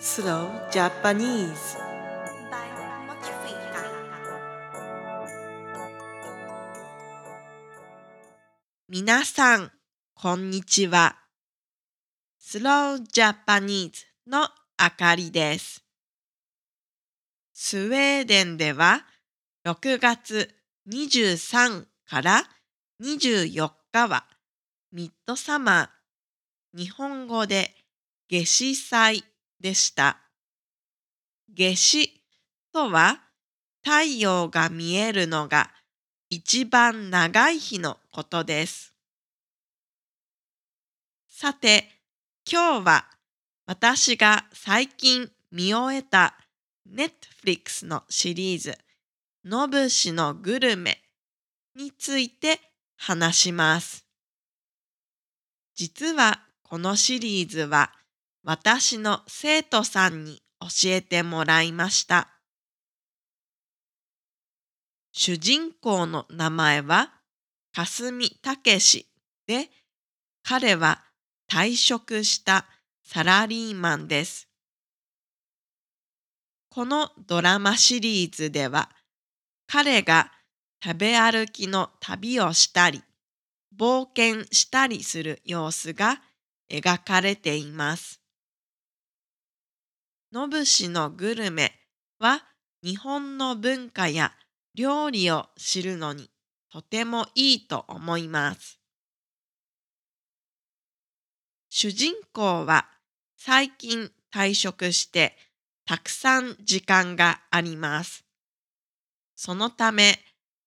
Slow Japanese 皆さん、こんにちは。Slow Japanese のあかりです。スウェーデンでは6月23から24日はミッドサマー、日本語で夏至祭でした。夏至とは太陽が見えるのが一番長い日のことです。さて、今日は私が最近見終えた Netflix のシリーズのぶしのグルメについて話します。実はこのシリーズは私の生徒さんに教えてもらいました。主人公の名前は霞武史で、彼は退職したサラリーマンです。このドラマシリーズでは、彼が食べ歩きの旅をしたり、冒険したりする様子が描かれています。のぶしのグルメは日本の文化や料理を知るのにとてもいいと思います。主人公は最近退職してたくさん時間があります。そのため、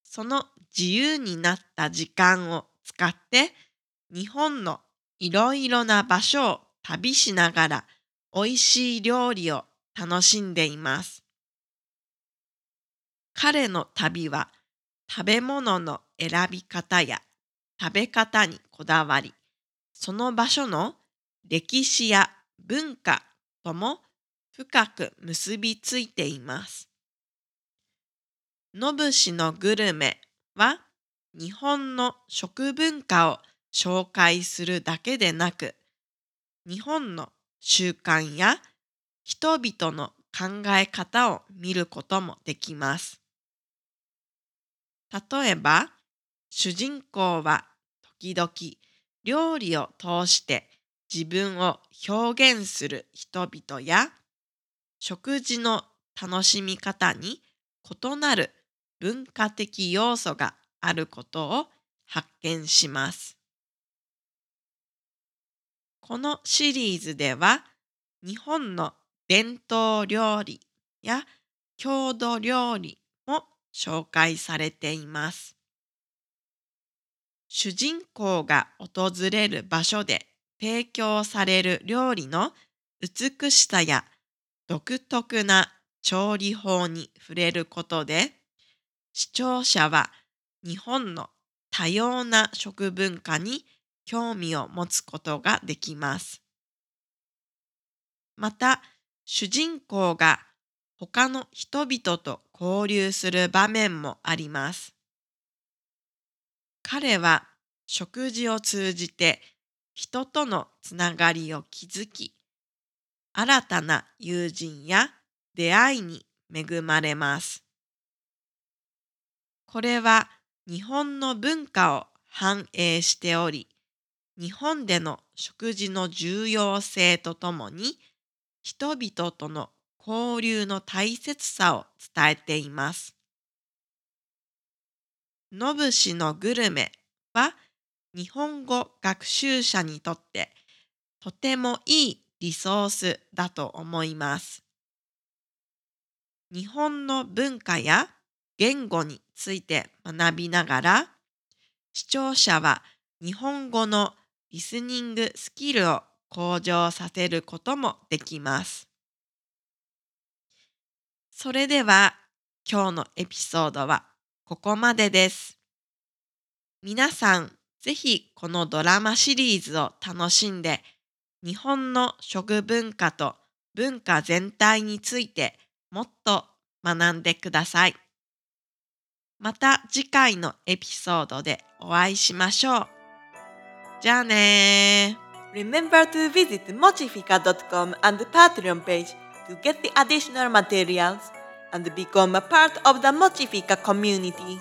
その自由になった時間を使って日本のいろいろな場所を旅しながら美味しい料理を楽しんでいます。彼の旅は食べ物の選び方や食べ方にこだわり、その場所の歴史や文化とも深く結びついています。のぶしのグルメは日本の食文化を紹介するだけでなく、日本の習慣や人々の考え方を見ることもできます。例えば、主人公は時々料理を通して自分を表現する人々や食事の楽しみ方に異なる文化的要素があることを発見します。このシリーズでは日本の伝統料理や郷土料理も紹介されています。主人公が訪れる場所で提供される料理の美しさや独特な調理法に触れることで視聴者は日本の多様な食文化に興味を持つことができます。また主人公が他の人々と交流する場面もあります。彼は食事を通じて人とのつながりを築き、新たな友人や出会いに恵まれます。これは日本の文化を反映しており、日本での食事の重要性とともに、人々との交流の大切さを伝えています。のぶしのグルメは日本語学習者にとってとてもいいリソースだと思います。日本の文化や言語について学びながら視聴者は日本語のリスニングスキルを向上させることもできます。それでは今日のエピソードはここまでです。皆さんぜひこのドラマシリーズを楽しんで日本の食文化と文化全体についてもっと学んでください。また次回のエピソードでお会いしましょう。じゃあね Remember to visit mochifica.com and the Patreon page to get the additional materials and become a part of the Mochifica community.